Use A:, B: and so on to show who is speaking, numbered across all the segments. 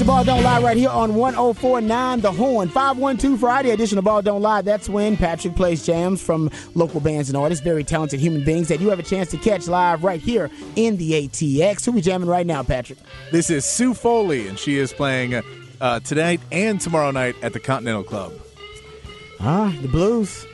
A: to Ball Don't Lie right here on 1049 The Horn. 512 Friday edition of Ball Don't Lie. That's when Patrick plays jams from local bands and artists, very talented human beings that you have a chance to catch live right here in the ATX. Who we jamming right now, Patrick?
B: This is Sue Foley, and she is playing uh, tonight and tomorrow night at the Continental Club.
A: Ah, the blues.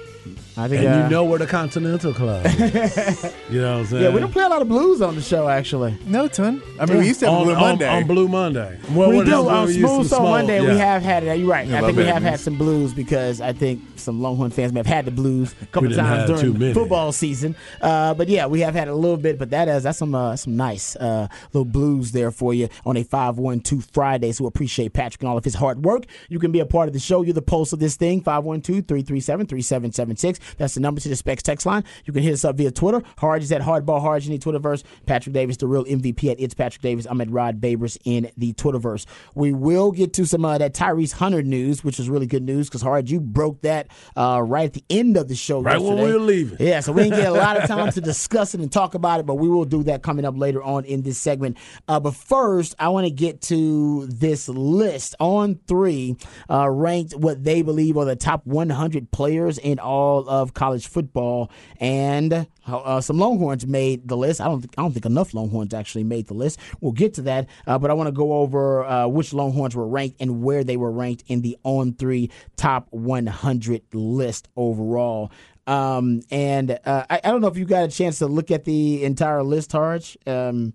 C: I think, and uh, you know where the Continental Club is. you know what I'm saying?
A: Yeah, we don't play a lot of blues on the show, actually.
B: No, ton. I mean, yeah. we used to have
C: on,
B: Blue
C: on,
B: Monday.
C: On Blue Monday.
A: Well, we do. On Smooth Soul Monday, yeah. we have had it. You're right. Yeah, I think we have had some blues because I think some Longhorn fans may have had the blues a couple times during football season. Uh, but yeah, we have had a little bit. But that is that's some uh, some nice uh, little blues there for you on a five one two Friday. So appreciate Patrick and all of his hard work. You can be a part of the show. You're the pulse of this thing. 512-337-3776. That's the number to the Specs text line. You can hit us up via Twitter. Hard is at Hardball Harge in the Twitterverse. Patrick Davis, the real MVP at It's Patrick Davis. I'm at Rob Babers in the Twitterverse. We will get to some of uh, that Tyrese Hunter news, which is really good news because Hard, you broke that uh, right at the end of the show
C: right
A: yesterday.
C: when we were leaving.
A: Yeah, so we didn't get a lot of time to discuss it and talk about it, but we will do that coming up later on in this segment. Uh, but first, I want to get to this list on three, uh, ranked what they believe are the top 100 players in all of college football, and uh, some Longhorns made the list. I don't think I don't think enough Longhorns actually made the list. We'll get to that, uh, but I want to go over uh, which Longhorns were ranked and where they were ranked in the on three top 100 list overall. Um, and uh, I, I, don't know if you got a chance to look at the entire list, Harge. Um,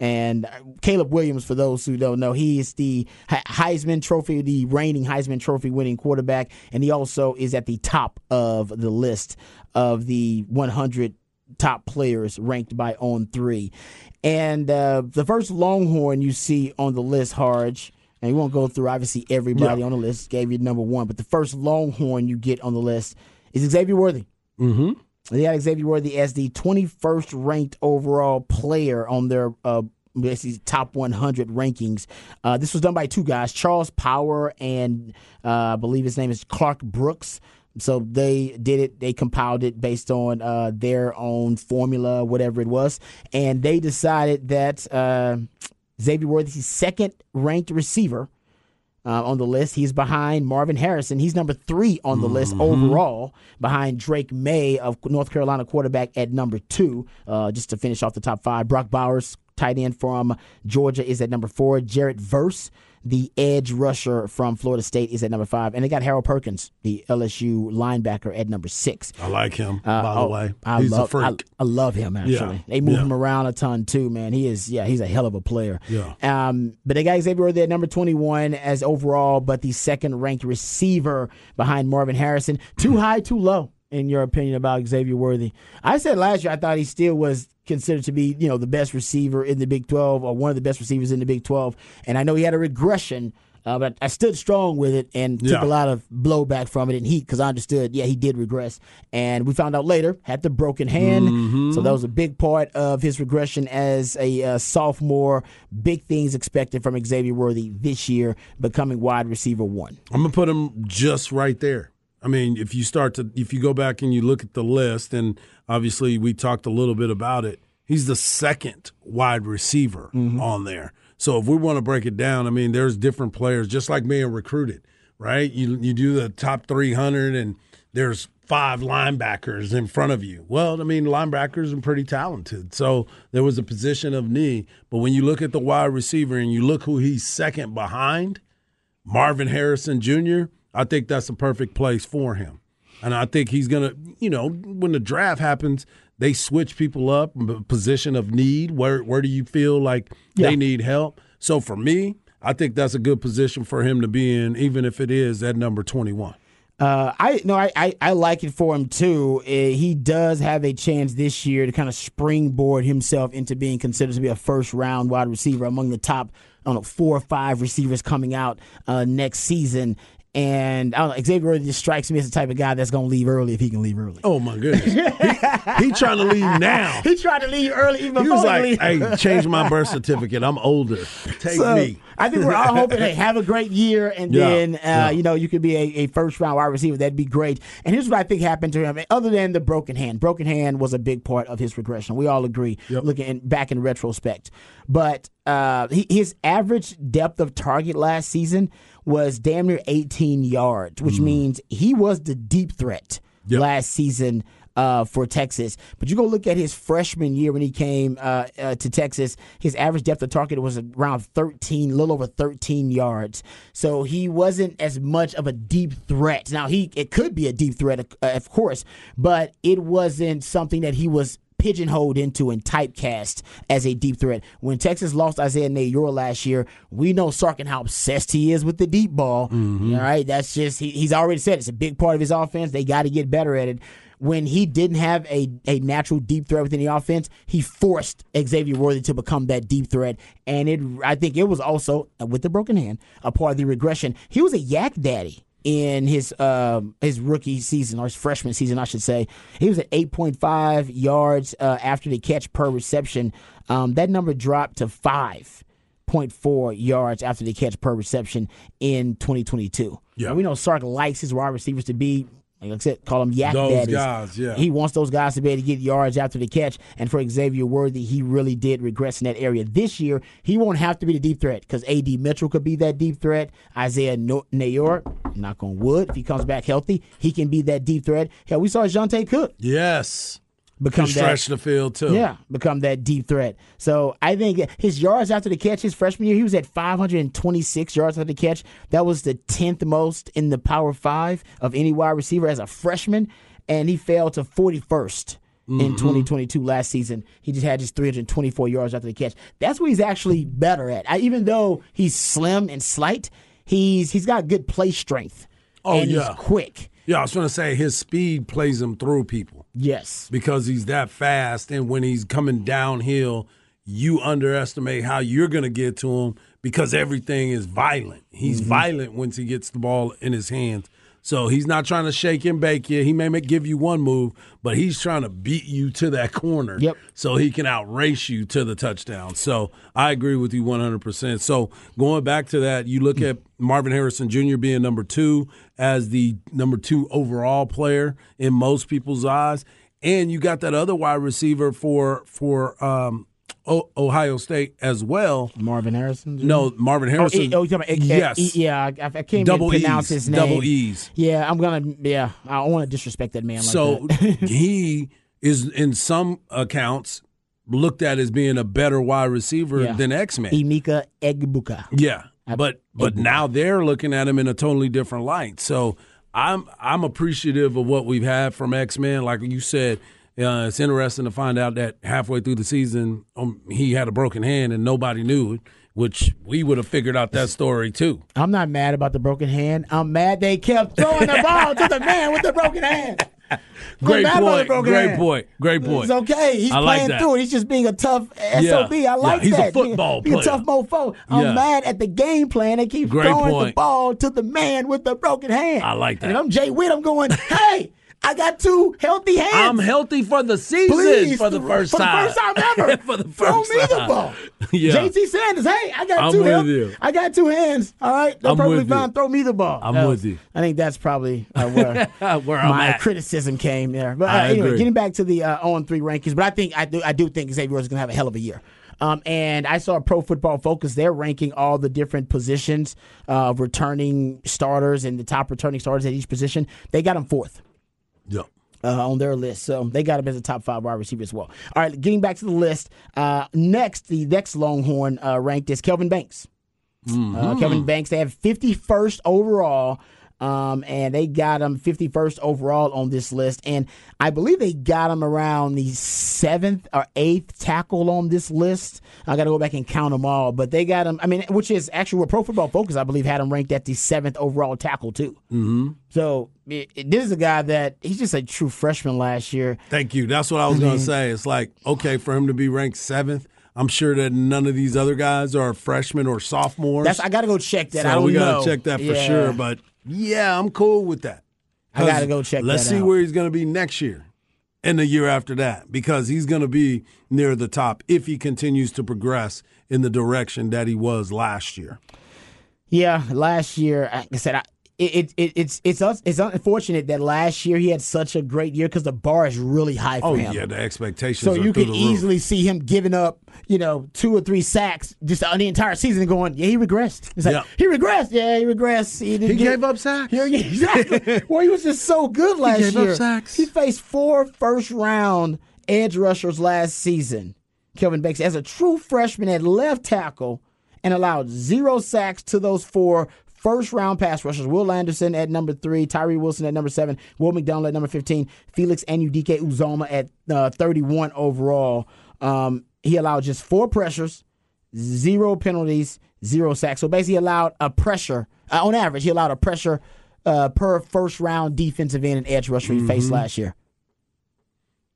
A: and Caleb Williams, for those who don't know, he is the Heisman Trophy, the reigning Heisman Trophy winning quarterback, and he also is at the top of the list of the 100 top players ranked by On Three. And uh, the first Longhorn you see on the list, Harge, and we won't go through obviously everybody yeah. on the list, gave you number one, but the first Longhorn you get on the list is Xavier Worthy.
C: Mm-hmm.
A: They had Xavier Worthy as the 21st ranked overall player on their uh, basically top 100 rankings. Uh, this was done by two guys, Charles Power and uh, I believe his name is Clark Brooks. So they did it. They compiled it based on uh, their own formula, whatever it was, and they decided that uh, Xavier Worthy's second ranked receiver uh, on the list. He's behind Marvin Harrison. He's number three on the mm-hmm. list overall, behind Drake Maye of North Carolina quarterback at number two. Uh, just to finish off the top five, Brock Bowers, tight end from Georgia, is at number four. Jared Verse the edge rusher from Florida State is at number five, and they got Harold Perkins, the LSU linebacker, at number six.
C: I like him. Uh, by the oh, way,
A: I
C: he's
A: love,
C: a freak.
A: I, I love him actually. Yeah. They move yeah. him around a ton too, man. He is, yeah, he's a hell of a player.
C: Yeah.
A: Um, but they got Xavier there at number twenty-one as overall, but the second-ranked receiver behind Marvin Harrison. Too high, too low in your opinion about Xavier Worthy? I said last year I thought he still was considered to be, you know, the best receiver in the Big 12 or one of the best receivers in the Big 12. And I know he had a regression, uh, but I stood strong with it and took yeah. a lot of blowback from it and heat because I understood, yeah, he did regress. And we found out later, had the broken hand. Mm-hmm. So that was a big part of his regression as a uh, sophomore. Big things expected from Xavier Worthy this year, becoming wide receiver one.
C: I'm going to put him just right there. I mean, if you start to, if you go back and you look at the list, and obviously we talked a little bit about it, he's the second wide receiver mm-hmm. on there. So if we want to break it down, I mean, there's different players, just like being recruited, right? You you do the top 300, and there's five linebackers in front of you. Well, I mean, linebackers are pretty talented. So there was a position of need. But when you look at the wide receiver and you look who he's second behind, Marvin Harrison Jr., I think that's a perfect place for him. And I think he's going to, you know, when the draft happens, they switch people up, position of need. Where where do you feel like yeah. they need help? So for me, I think that's a good position for him to be in, even if it is at number 21.
A: Uh, I no, I, I, I, like it for him too. Uh, he does have a chance this year to kind of springboard himself into being considered to be a first round wide receiver among the top, I don't know, four or five receivers coming out uh, next season. And I don't know, Xavier just strikes me as the type of guy that's going to leave early if he can leave early.
C: Oh, my goodness. he, he trying to leave now.
A: he trying to leave early even
C: He was like, hey, change my birth certificate. I'm older. Take so, me.
A: I think we're all hoping, hey, have a great year, and
C: Yeah,
A: then uh,
C: yeah.
A: you know you could be a, a first round wide receiver. That'd be great. And here's what I think happened to him. Other than the broken hand, broken hand was a big part of his regression. We all agree,
C: Yep.
A: looking in, back in retrospect. But uh, he, his average depth of target last season was damn near 18 yards, which means he was the deep threat
C: Mm. Yep.
A: last season uh, for Texas. But you go look at his freshman year when he came uh, uh, to Texas, his average depth of target was around 13, a little over 13 yards. So he wasn't as much of a deep threat. Now he it could be a deep threat, of course, but it wasn't something that he was pigeonholed into and typecast as a deep threat. When Texas lost Isaiah Neyor last year, we know Sarkin how obsessed he is with the deep ball. Mm-hmm. All right, that's just he, he's already said it's a big part of his offense. They got to get better at it. When he didn't have a, a natural deep threat within the offense, he forced Xavier Worthy to become that deep threat. And it I think it was also, with the broken hand, a part of the regression. He was a YAC daddy in his um, his rookie season or his freshman season, I should say. He was at 8.5 yards uh, after the catch per reception. Um, that number dropped to 5.4 yards after the catch per reception in 2022.
C: Yeah.
A: And we know Sark likes his wide receivers to be. Like I said, call them YAC
C: Those
A: daddies.
C: guys, yeah.
A: He wants those guys to be able to get yards after the catch. And for Xavier Worthy, he really did regress in that area. This year, he won't have to be the deep threat because A.D. Mitchell could be that deep threat. Isaiah no- Neyor, knock on wood, if he comes back healthy, he can be that deep threat. Hell, we saw Johntay Cook
C: Yes.
A: Become
C: Can
A: that.
C: stretch the field too.
A: Yeah, become that deep threat. So I think his yards after the catch his freshman year, he was at 526 yards after the catch. That was the 10th most in the Power Five of any wide receiver as a freshman, and he fell to 41st. In mm-hmm. 2022 last season, he just had just 324 yards after the catch. That's what he's actually better at. I, even though he's slim and slight, he's he's got good play strength.
C: Oh,
A: and
C: yeah.
A: he's quick.
C: Yeah, I was going to say his speed plays him through people
A: Yes.
C: because he's that fast. And when he's coming downhill, you underestimate how you're going to get to him because everything is violent. He's
A: Mm-hmm.
C: violent once he gets the ball in his hands. So he's not trying to shake and bake you. He may make, give you one move, but he's trying to beat you to that corner
A: Yep.
C: so he can outrace you to the touchdown. So I agree with you 100%. So going back to that, you look at Marvin Harrison Jr. being number two as the number two overall player in most people's eyes. And you got that other wide receiver for for um, o- Ohio State as well.
A: Marvin Harrison.
C: No, Marvin
A: Oh,
C: Harrison.
A: e- oh, you're talking about, e-
C: yes.
A: e- yeah, I, I can't
C: Double
A: even pronounce
C: E's.
A: his name.
C: Double E's.
A: Yeah, I'm gonna. Yeah, I don't want to disrespect that man. Like
C: so
A: that.
C: he is in some accounts looked at as being a better wide receiver
A: Yeah.
C: than X Men.
A: Emeka Egbuka.
C: Yeah, but but now they're looking at him in a totally different light. So I'm I'm appreciative of what we've had from X Men. Like you said, uh, it's interesting to find out that halfway through the season um, he had a broken hand and nobody knew it. Which we would have figured out that story too.
A: I'm not mad about the broken hand. I'm mad they kept throwing the ball to the man with the broken hand.
C: Great
A: mad about the
C: point. Great
A: hand.
C: point. Great point.
A: It's okay. He's
C: I
A: playing
C: that.
A: through it. He's just being a tough SOB. I like that.
C: he's a football
A: being, being a tough mofo. I'm
C: Yeah.
A: mad at the game plan. They keep
C: Great
A: throwing the ball to the man with the broken hand.
C: I like that.
A: And I'm Jay Witt. I'm going, hey, I got two healthy hands.
C: I'm healthy for the season
A: Please,
C: for the first
A: for
C: time.
A: For the first time ever.
C: for the
A: Throw
C: first
A: me the ball.
C: Yeah.
A: JT Sanders, hey, I got
C: I'm
A: two
C: with
A: hands.
C: you.
A: I got two hands. All right, they're
C: I'm
A: perfectly
C: with you.
A: fine. Throw me the ball.
C: I'm
A: Uh,
C: with you.
A: I think that's probably uh, where,
C: Where
A: my
C: at.
A: criticism came there. But uh, anyway,
C: agree.
A: getting back to the uh, on three rankings, but I think I do I do think Xavier is going to have a hell of a year. Um, and I saw Pro Football Focus. They're ranking all the different positions of returning starters and the top returning starters at each position. They got him fourth
C: Yeah.
A: uh, on their list. So they got him as a top five wide receiver as well. All right, getting back to the list. Uh, next, the next Longhorn uh, ranked is Kelvin Banks. Uh, Kelvin Banks, they have 51st overall. Um, and they got him 51st overall on this list. And I believe they got him around the seventh or eighth tackle on this list. I got to go back and count them all. But they got him, I mean, which is actually where Pro Football Focus, I believe, had him ranked at the seventh overall tackle, too. Mm-hmm. So it, it- this is a guy that he's just a true freshman last year.
C: Thank you. That's what I was going to say. It's like, okay, for him to be ranked seventh, I'm sure that none of these other guys are freshmen or sophomores.
A: That's I got to go check that.
C: so
A: I don't
C: we gotta
A: know.
C: check that for
A: Yeah.
C: sure. But yeah, I'm cool with that.
A: I gotta go check
C: Let's see
A: out.
C: where he's going to be next year. and the year after that because he's going to be near the top if he continues to progress in the direction that he was last year.
A: Yeah, last year, like I said, I, it, it, it's it's it's unfortunate that last year he had such a great year because the bar is really high for
C: oh,
A: him.
C: Oh yeah, the expectations.
A: So you
C: could
A: easily see him giving up, you know, two or three sacks just on the entire season, going, yeah, he regressed. It's like
C: Yeah.
A: he regressed. Yeah, he regressed. He,
C: He gave up sacks.
A: Yeah, exactly. well, he was just so good last he
C: gave up
A: year.
C: sacks.
A: He faced four first round edge rushers last season. Kelvin Banks as a true freshman at left tackle and allowed zero sacks to those four first round pass rushers. Will Anderson at number three, Tyree Wilson at number seven, Will McDonald at number 15, Felix Anudike Uzomah at uh, 31 overall. Um, he allowed just four pressures, zero penalties, zero sacks. So basically, allowed a pressure, uh, on average, he allowed a pressure uh, per first round defensive end and edge rusher he faced last year.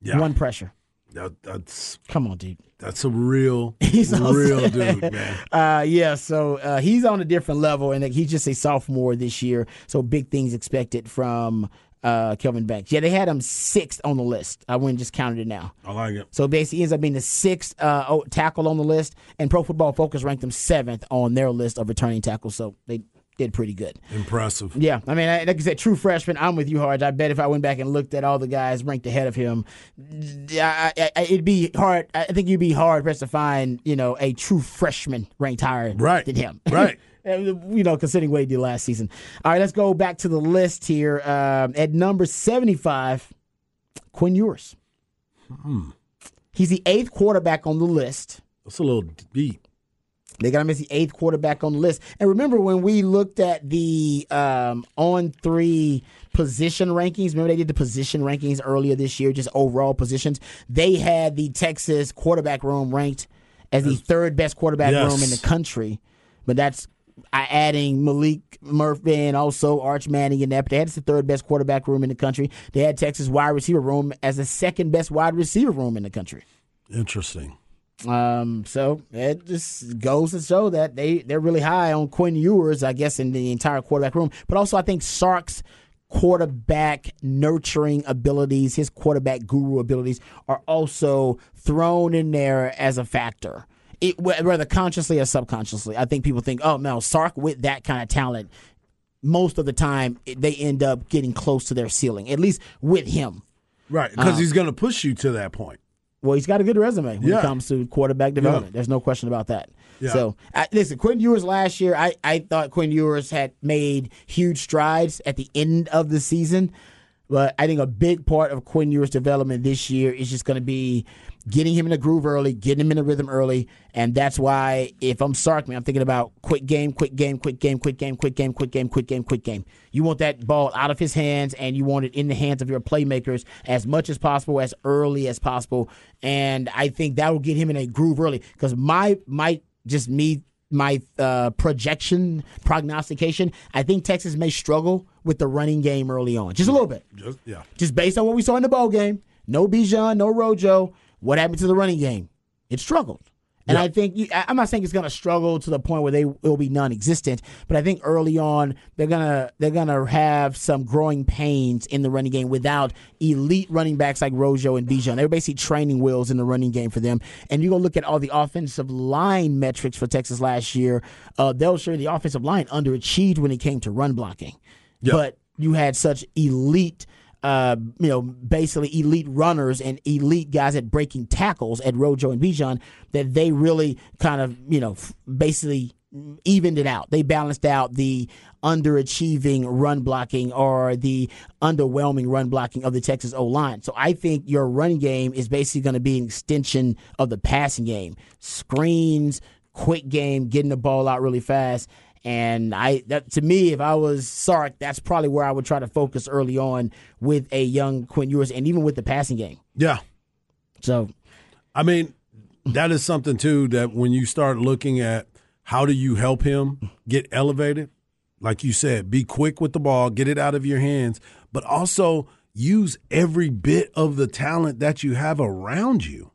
C: Yeah,
A: One pressure.
C: That- that's
A: Come on, dude.
C: that's a real,
A: He's
C: real dude, man.
A: Uh, yeah, so uh, he's on a different level, and he's just a sophomore this year. So big things expected from uh, Kelvin Banks. Yeah, they had him sixth on the list. I went and just counted it now.
C: I like it.
A: So basically, he ends up being the sixth uh, tackle on the list, and Pro Football Focus ranked him seventh on their list of returning tackles. So they did pretty good.
C: Impressive.
A: Yeah, I mean, like I said, true freshman. I'm with you, Hard. I bet if I went back and looked at all the guys ranked ahead of him, I, I, I- it'd be hard. I think you'd be hard pressed to find, you know, a true freshman ranked higher
C: Right.
A: than him.
C: Right.
A: you know, considering what he did last season. All right, let's go back to the list here. Um, at number 75, Quinn Ewers. Hmm. He's the eighth quarterback on the list.
C: That's a little deep.
A: They got him as the eighth quarterback on the list. And remember when we looked at the um, on three position rankings? Remember they did the position rankings earlier this year, just overall positions. They had the Texas quarterback room ranked as the third best quarterback
C: Yes.
A: room in the country. But that's I adding Maalik Murphy and also Arch Manning in that. But they had the third best quarterback room in the country. They had Texas wide receiver room as the second best wide receiver room in the country.
C: Interesting.
A: Um, so it just goes to show that they they're really high on Quinn Ewers, I guess, in the entire quarterback room. But also, I think Sark's quarterback nurturing abilities, his quarterback guru abilities, are also thrown in there as a factor. It, whether consciously or subconsciously, I think people think, "Oh no, Sark with that kind of talent." Most of the time, they end up getting close to their ceiling, at least with him.
C: Right, because he's going to push you to that point.
A: Well, he's got a good resume when
C: Yeah.
A: it comes to quarterback development. There's no question about that.
C: Yeah.
A: So, I, listen, Quinn Ewers last year, I, I thought Quinn Ewers had made huge strides at the end of the season. But I think a big part of Quinn Ewers' development this year is just going to be getting him in the groove early, getting him in the rhythm early. And that's why, if I'm Sark, man, I'm thinking about quick game, quick game, quick game, quick game, quick game, quick game, quick game, quick game. You want that ball out of his hands, and you want it in the hands of your playmakers as much as possible, as early as possible. And I think that will get him in a groove early. Because my, my, just me my uh, projection prognostication, I think Texas may struggle with the running game early on, just a little bit,
C: Just yeah.
A: just based on what we saw in the bowl game. No Bijan, no Rojo. What happened to the running game? It struggled. And
C: Yeah.
A: I think you, I'm not saying it's going to struggle to the point where they will be non-existent, but I think early on they're gonna they're gonna have some growing pains in the running game without elite running backs like Rojo and Bijan. They're basically training wheels in the running game for them. And you're gonna look at all the offensive line metrics for Texas last year. Uh, they'll show you the offensive line underachieved when it came to run blocking,
C: Yeah.
A: but you had such elite uh, you know, basically elite runners and elite guys at breaking tackles at Rojo and Bijan that they really kind of, you know, basically evened it out. They balanced out the underachieving run blocking or the underwhelming run blocking of the Texas O line. So I think your run game is basically going to be an extension of the passing game. Screens, quick game, getting the ball out really fast. And I, that, to me, if I was Sark, that's probably where I would try to focus early on with a young Quinn Ewers, and even with the passing game.
C: Yeah.
A: So,
C: I mean, that is something too that when you start looking at how do you help him get elevated, like you said, be quick with the ball, get it out of your hands, but also use every bit of the talent that you have around you.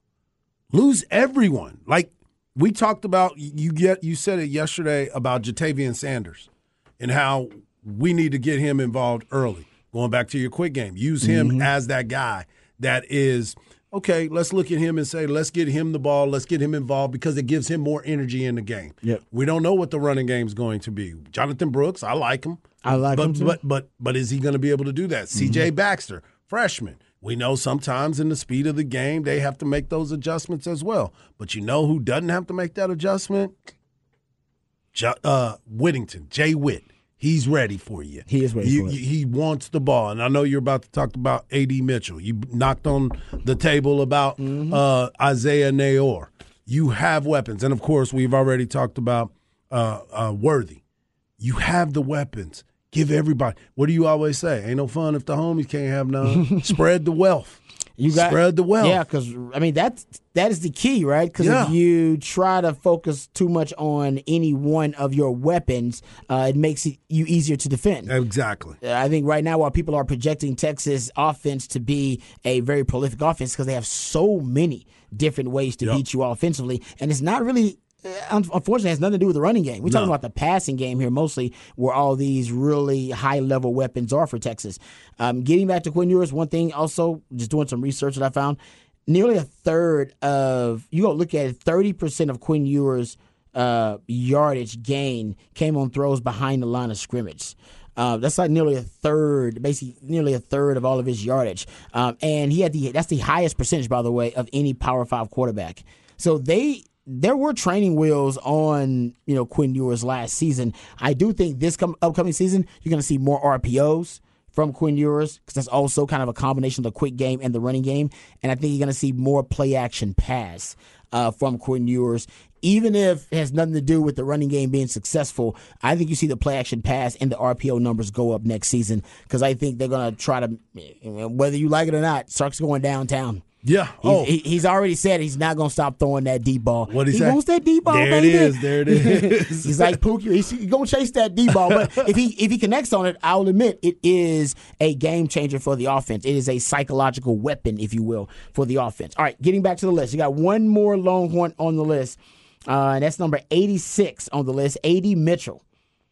C: Lose everyone. Like we talked about you get you said it yesterday about Ja'Tavion Sanders and how we need to get him involved early. Going back to your quick game, use him mm-hmm. as that guy that is okay, let's look at him and say, let's get him the ball, let's get him involved because it gives him more energy in the game.
A: Yep.
C: We don't know what the running game is going to be. Jonathan Brooks, I like him.
A: I like
C: but,
A: him too.
C: But but but is he going to be able to do that? Mm-hmm. CJ Baxter, freshman. We know sometimes in the speed of the game they have to make those adjustments as well. But you know who doesn't have to make that adjustment? Ju- uh, Whittington, Jay Witt. He's ready for you.
A: He is ready
C: You-
A: for
C: you- He wants the ball, and I know you're about to talk about AD Mitchell. You knocked on the table about
A: Mm-hmm.
C: uh, Isaiah Neyor. You have weapons, and of course, we've already talked about uh, uh, Worthy. You have the weapons. Give everybody. What do you always say? Ain't no fun if the homies can't have none. Spread the wealth.
A: You got
C: spread the wealth.
A: Yeah, because I mean that's that is the key, right? Because
C: Yeah.
A: if you try to focus too much on any one of your weapons, uh, it makes it you easier to defend.
C: exactly.
A: I think right now, while people are projecting Texas offense to be a very prolific offense because they have so many different ways to
C: Yep.
A: beat you offensively, and it's not really. Uh, un- Unfortunately, it has nothing to do with the running game. We're talking about the passing game here mostly, where all these really high level weapons are for Texas. Um, getting back to Quinn Ewers, one thing also, just doing some research that I found, nearly a third of you go look at it, thirty percent of Quinn Ewers' uh, yardage gain came on throws behind the line of scrimmage. Uh, that's like nearly a third, basically nearly a third of all of his yardage. Um, and he had the that's the highest percentage, by the way, of any Power Five quarterback. So they there were training wheels on you know Quinn Ewers last season. I do think this come, upcoming season you're going to see more RPOs from Quinn Ewers because that's also kind of a combination of the quick game and the running game. And I think you're going to see more play action pass uh, from Quinn Ewers. Even if it has nothing to do with the running game being successful, I think you see the play action pass and the RPO numbers go up next season because I think they're going to try to, whether you like it or not, Sark's going downtown.
C: Yeah.
A: He's,
C: Oh,
A: he, he's already said he's not going to stop throwing that deep ball.
C: What'd he
A: he
C: say?
A: wants that deep ball,
C: There it
A: baby.
C: is, there it is.
A: he's like Pookie. He's, he's going to chase that deep ball. But if he if he connects on it, I'll admit it is a game changer for the offense. It is a psychological weapon, if you will, for the offense. All right, getting back to the list. You got one more Longhorn on the list, uh, and that's number 86 on the list, AD Mitchell.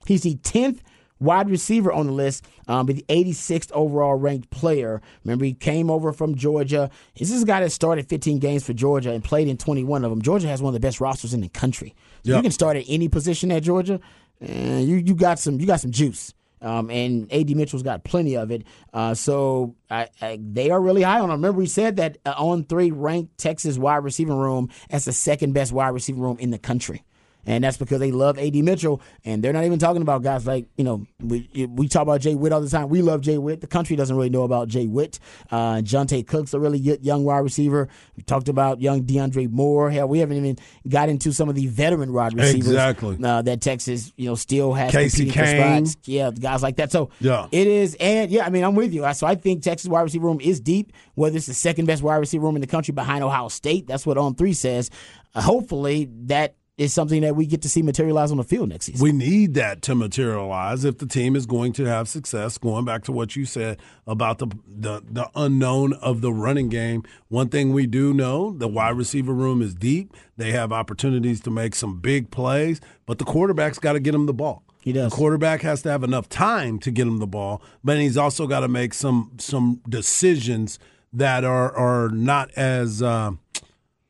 A: He's the 10th wide receiver on the list, um, but the 86th overall ranked player. Remember, he came over from Georgia. This is a guy that started 15 games for Georgia and played in 21 of them. Georgia has one of the best rosters in the country. So
C: Yep.
A: you can start at any position at Georgia. Uh, you you got some you got some juice. Um, and AD Mitchell's got plenty of it. Uh, so I, I, they are really high on him. Remember, we said that uh, on three ranked Texas wide receiving room as the second best wide receiving room in the country. And that's because they love AD Mitchell, and they're not even talking about guys like you know we we talk about Jay Witt all the time. We love Jay Witt. The country doesn't really know about Jay Witt. Uh, Johntay Cook's a really good young wide receiver. We talked about young DeAndre Moore. Hell, we haven't even got into some of the veteran wide receivers
C: Exactly.
A: uh, that Texas you know still has
C: Casey
A: Cain. Yeah, guys like that. So
C: Yeah.
A: it is, and yeah, I mean I'm with you. So I think Texas wide receiver room is deep. Whether it's the second best wide receiver room in the country behind Ohio State, that's what on three says. Uh, hopefully that is something that we get to see materialize on the field next season.
C: We need that to materialize if the team is going to have success. Going back to what you said about the, the the unknown of the running game, one thing we do know: the wide receiver room is deep. They have opportunities to make some big plays, but the quarterback's got to get them the ball.
A: He does.
C: The quarterback has to have enough time to get him the ball, but he's also got to make some some decisions that are are not as. Uh,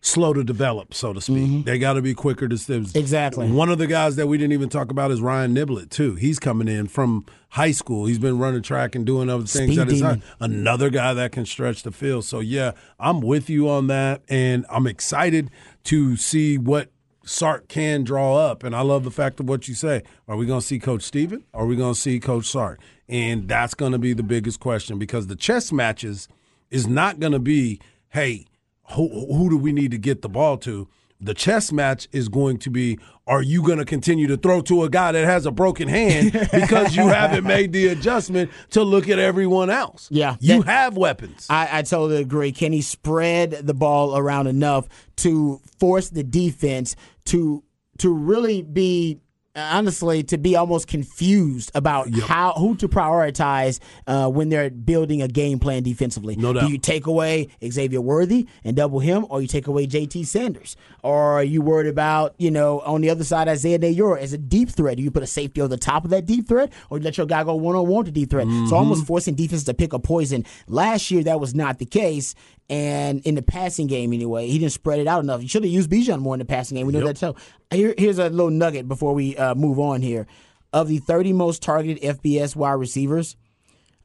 C: slow to develop, so to speak. They got to be quicker to
A: Mm-hmm. Exactly.
C: One of the guys that we didn't even talk about is Ryan Niblett too. He's coming in from high school. He's been running track and doing other things
A: Speed
C: at his
A: demon.
C: time. Another guy that can stretch the field. So yeah, I'm with you on that, and I'm excited to see what. Sark can draw up, and I love the fact of what you say. Are we going to see Coach Steven? Or are we going to see Coach Sark? And that's going to be the biggest question because the chess matches is not going to be, hey, who, who do we need to get the ball to? The chess match is going to be are you going to continue to throw to a guy that has a broken hand because you haven't made the adjustment to look at everyone else?
A: Yeah.
C: You
A: That-
C: have weapons.
A: I, I totally agree. Can he spread the ball around enough to force the defense to to really be honestly to be almost confused about how who to prioritize uh, when they're building a game plan defensively.
C: No
A: Do you take away Xavier Worthy and double him, or you take away JT Sanders? Or are you worried about you know on the other side Isaiah Neyor as a deep threat? Do you put a safety on the top of that deep threat, or you let your guy go one on one to deep threat? So almost forcing defense to pick a poison. Last year that was not the case. And in the passing game, anyway, he didn't spread it out enough. You should have used Bijan more in the passing game. We know that. So here, here's a little nugget before we uh, move on here. Of the 30 most targeted FBS wide receivers,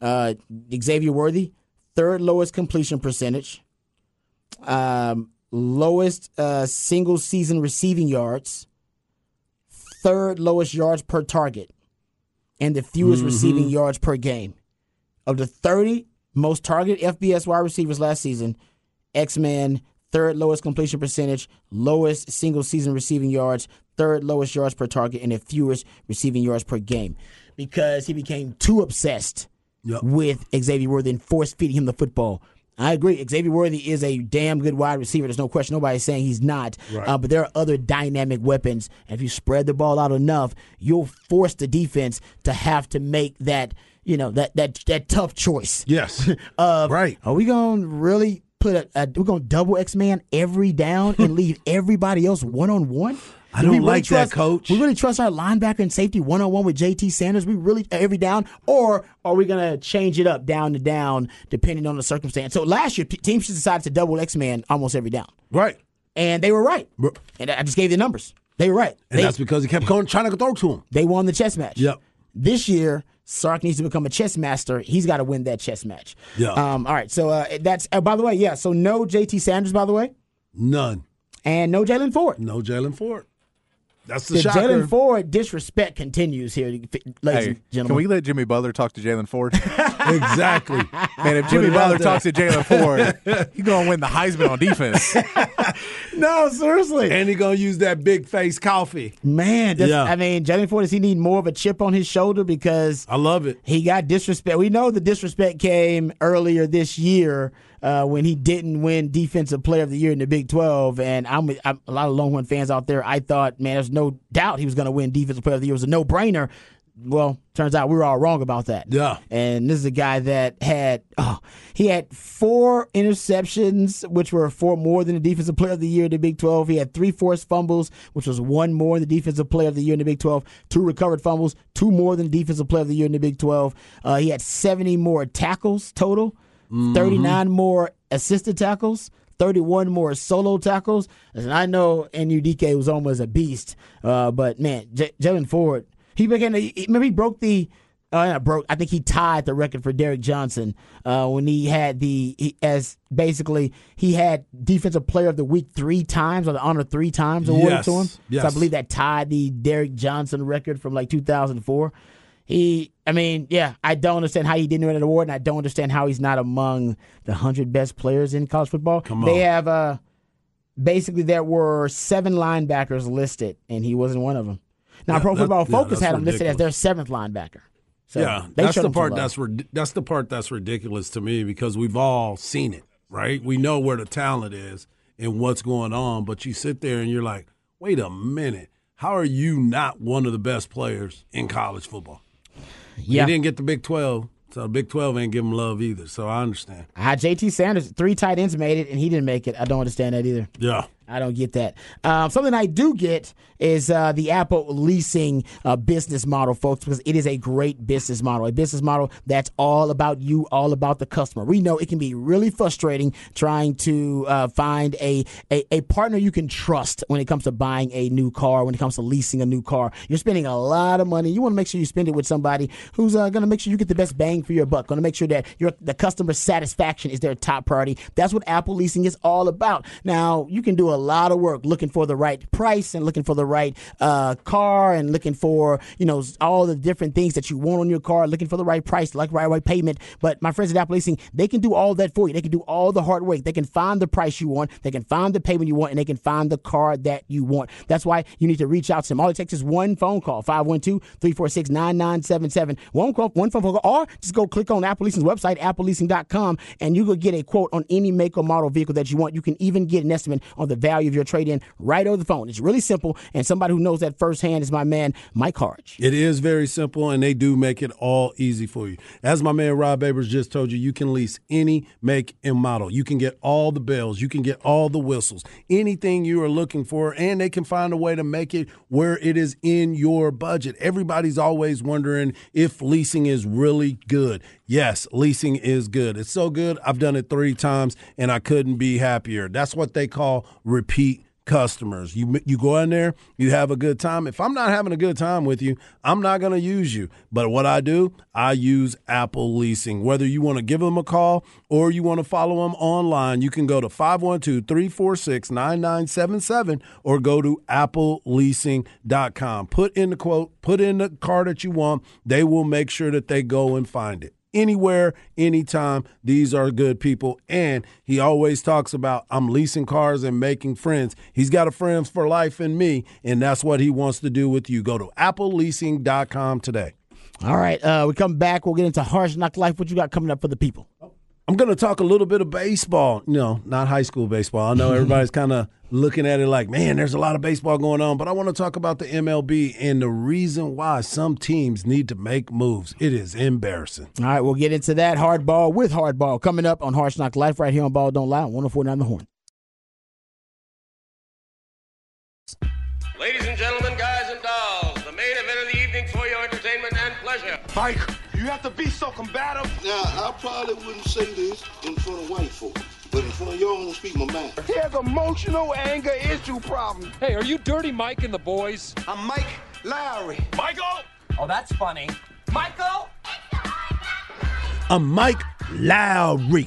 A: uh, Xavier Worthy, third lowest completion percentage, um, lowest uh, single season receiving yards, third lowest yards per target, and the fewest receiving yards per game. Of the 30 most targeted FBS wide receivers last season, X Man, third lowest completion percentage, lowest single season receiving yards, third lowest yards per target, and the fewest receiving yards per game. Because he became too obsessed
C: Yep.
A: with Xavier Worthy and force feeding him the football. I agree. Xavier Worthy is a damn good wide receiver. There's no question. Nobody's saying he's not.
C: Right.
A: Uh, but there are other dynamic weapons. If you spread the ball out enough, you'll force the defense to have to make that, you know, that that that tough choice.
C: Yes.
A: Of
C: Right.
A: Are we going to really put a, a we're going to double X man every down and leave everybody else one on one?
C: I don't like that, coach.
A: We really trust our linebacker and safety one on one with JT Sanders. We really every down, or are we going to change it up down to down depending on the circumstance? So last year, teams just decided to double X man almost every down,
C: right.
A: and they were right. And I just gave the numbers. They were right.
C: And
A: they,
C: that's because he kept going, trying to throw to him.
A: they won the chess match.
C: Yep.
A: This year, Sark needs to become a chess master. He's got to win that chess match.
C: Yeah.
A: Um. All right. So uh, that's. Uh, by the way, yeah. So no JT Sanders, by the way,
C: None.
A: and no Jaylan Ford.
C: No Jaylan Ford. That's the,
A: The
C: shocker.
A: Jaylan Ford disrespect continues here, ladies
B: Hey,
A: and
B: can
A: gentlemen.
B: we let Jimmy Butler talk to Jaylan Ford?
C: exactly.
B: Man, if Jimmy Butler
C: there.
B: talks to Jaylan Ford, he's gonna win the Heisman on defense.
A: no, seriously.
C: and he gonna use that big face coffee.
A: Man, that's,
C: Yeah.
A: I mean, Jaylan Ford, does he need more of a chip on his shoulder because
C: I love it.
A: he got disrespect? We know the disrespect came earlier this year uh, when he didn't win Defensive Player of the Year in the Big 12. And I'm, I'm a lot of Longhorn fans out there. I thought, man, there's no doubt he was going to win Defensive Player of the Year. It was a no brainer. Well, turns out we were all wrong about that.
C: Yeah.
A: And this is a guy that had oh, he had four interceptions, which were four more than the defensive player of the year in the Big 12. He had three forced fumbles, which was one more than the defensive player of the year in the Big 12. Two recovered fumbles, two more than the defensive player of the year in the Big 12. Uh, he had 70 more tackles total, 39 more assisted tackles. 31 more solo tackles. And I know Anudike was almost a beast, uh, but man, J- Jaylan Ford, he began to, he- remember he broke the, uh, broke, I think he tied the record for Derek Johnson uh, when he had the, he, as basically, he had Defensive Player of the Week three times, or the honor three times awarded
C: Yes,
A: to him. Yes. So I believe that tied the Derek Johnson record from like 2004. He, I mean, yeah, I don't understand how he didn't win an award, and I don't understand how he's not among the hundred best players in college football.
C: Come
A: They have uh, basically there were seven linebackers listed, and he wasn't one of them. Now,
C: Yeah,
A: Pro Football
C: yeah,
A: Focus
C: that's
A: had him listed as their seventh linebacker. So
C: yeah, that's the part that's that's the part that's ridiculous to me because we've all seen it, right? We know where the talent is and what's going on, but you sit there and you're like, wait a minute, how are you not one of the best players in college football?
A: Yeah.
C: He didn't get the Big Twelve, so the Big Twelve ain't give him love either. So I understand.
A: I had JT Sanders, three tight ends made it, and he didn't make it. I don't understand that either.
C: Yeah.
A: I don't get that. Um, something I do get is uh, the Apple leasing uh, business model, folks, because it is a great business model. A business model that's all about you, all about the customer. We know it can be really frustrating trying to uh, find a, a, a partner you can trust when it comes to buying a new car, when it comes to leasing a new car. You're spending a lot of money. You want to make sure you spend it with somebody who's uh, going to make sure you get the best bang for your buck, going to make sure that your the customer satisfaction is their top priority. That's what Apple leasing is all about. Now, you can do a lot of work looking for the right price and looking for the right uh, car and looking for you know all the different things that you want on your car, looking for the right price, like right right payment. But my friends at Apple Leasing, they can do all that for you. They can do all the hard work. They can find the price you want, they can find the payment you want, and they can find the car that you want. That's why you need to reach out to them. All it takes is one phone call, 512-346-9977. One call, one phone call, or just go click on Apple Leasing's website, appleleasing.com, and you could get a quote on any make or model vehicle that you want. You can even get an estimate on the value value of your trade in right over the phone. It's really simple, and somebody who knows that firsthand is my man, Mike Harge.
C: It is very simple, and they do make it all easy for you. As my man Rob Babers just told you, you can lease any make and model. You can get all the bells, you can get all the whistles, anything you are looking for, and they can find a way to make it where it is in your budget. Everybody's always wondering if leasing is really good. Yes, leasing is good. It's so good. I've done it three times and I couldn't be happier. That's what they call repeat customers. You you go in there, you have a good time. If I'm not having a good time with you, I'm not going to use you. But what I do, I use Apple Leasing. Whether you want to give them a call or you want to follow them online, you can go to 512-346-9977 or go to appleleasing.com. Put in the quote, put in the car that you want. They will make sure that they go and find it anywhere, anytime. These are good people. And he always talks about I'm leasing cars and making friends. He's got a friends for life in me, and that's what he wants to do with you. Go to appleleasing.com today.
A: All right, uh, we come back. We'll get into Harsh Knock Life. What you got coming up for the people?
C: I'm going to talk a little bit of baseball. No, not high school baseball. I know everybody's kind of looking at it like, man, there's a lot of baseball going on, but I want to talk about the MLB and the reason why some teams need to make moves. It is embarrassing.
A: All right, we'll get into that hardball with hardball coming up on Harsh Knock Life right here on Ball Don't Lie on 1049 The Horn.
D: Ladies and gentlemen, guys and dolls, the main event of the evening for your entertainment and pleasure.
E: Mike, you have to be so combative.
F: Now, I probably wouldn't say this in front of white folk, but in front of y'all, I'm gonna speak my mind.
E: He has emotional anger issue problem.
G: Hey, are you Dirty Mike and the boys?
E: I'm Mike Lowrey.
D: Michael!
G: Oh, that's funny. Michael?
C: I'm Mike Lowrey.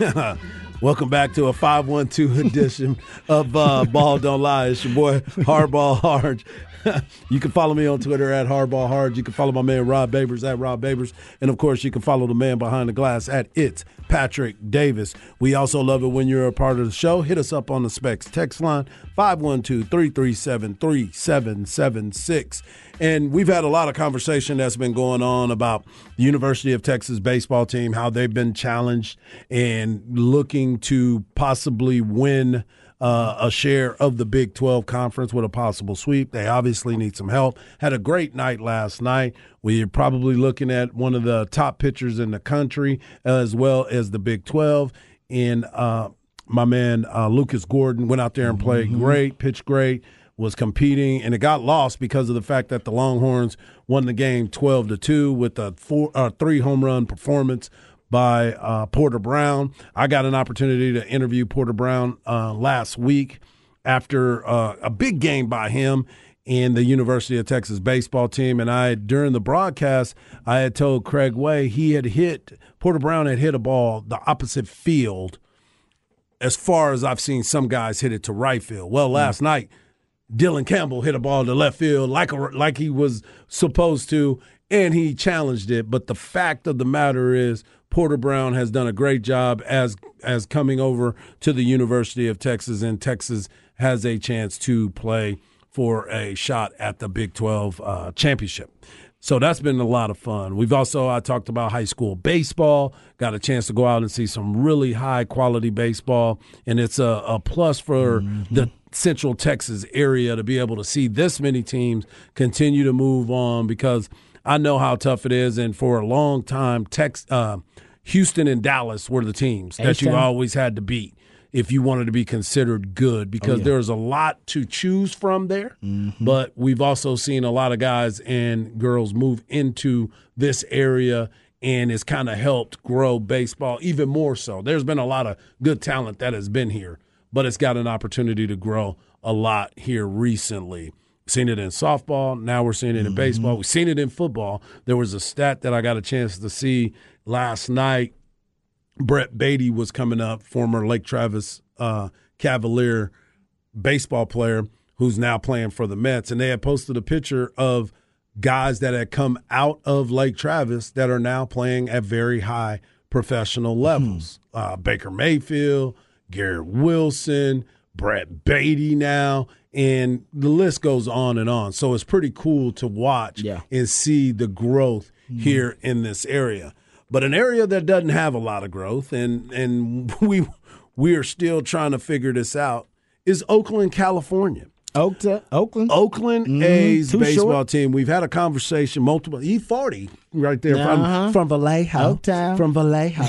C: Welcome back to a 512 edition of uh, Ball Don't Lie. It's your boy, Hardball Harge. you can follow me on Twitter at Hardball Harge. You can follow my man Rob Babers at Rob Babers. And of course, you can follow the man behind the glass at It's Patrick Davis. We also love it when you're a part of the show. Hit us up on the Specs text line 512 337 3776. And we've had a lot of conversation that's been going on about the University of Texas baseball team, how they've been challenged and looking to possibly win uh, a share of the Big 12 conference with a possible sweep. They obviously need some help. Had a great night last night. We're probably looking at one of the top pitchers in the country as well as the Big 12. And uh, my man uh, Lucas Gordon went out there and played great, pitched great was competing, and it got lost because of the fact that the Longhorns won the game twelve to two with a four, uh, three home run performance by uh, Porter Brown. I got an opportunity to interview Porter Brown uh, last week after uh, a big game by him in the University of Texas baseball team. And I, during the broadcast, I had told Craig Way he had hit Porter Brown had hit a ball the opposite field as far as I've seen some guys hit it to right field. Well, last night Dylan Campbell hit a ball to left field like a, like he was supposed to, and he challenged it. But the fact of the matter is, Porter Brown has done a great job as as coming over to the University of Texas, and Texas has a chance to play for a shot at the Big 12 uh, championship. So that's been a lot of fun. We've also I talked about high school baseball. Got a chance to go out and see some really high quality baseball, and it's a, a plus for the Central Texas area to be able to see this many teams continue to move on because I know how tough it is, and for a long time, Tex, uh, Houston and Dallas were the teams that you always had to beat if you wanted to be considered good because there's a lot to choose from there. But we've also seen a lot of guys and girls move into this area and it's kind of helped grow baseball even more so. There's been a lot of good talent that has been here, but it's got an opportunity to grow a lot here recently. Seen it in softball. Now we're seeing it in baseball. We've seen it in football. There was a stat that I got a chance to see last night Brett Baty was coming up, former Lake Travis uh, Cavalier baseball player who's now playing for the Mets. And they had posted a picture of guys that had come out of Lake Travis that are now playing at very high professional levels. Uh, Baker Mayfield, Garrett Wilson, Brett Baty now, and the list goes on and on. So it's pretty cool to watch
A: Yeah.
C: and see the growth here in this area. But an area that doesn't have a lot of growth, and and we we are still trying to figure this out, is Oakland, California.
A: Oakta, Oakland.
C: Oakland A's
A: Mm-hmm. too
C: baseball
A: short.
C: team. We've had a conversation multiple. E forty right there
A: Uh-huh.
C: from from Vallejo.
A: Oaktown.
C: From Vallejo.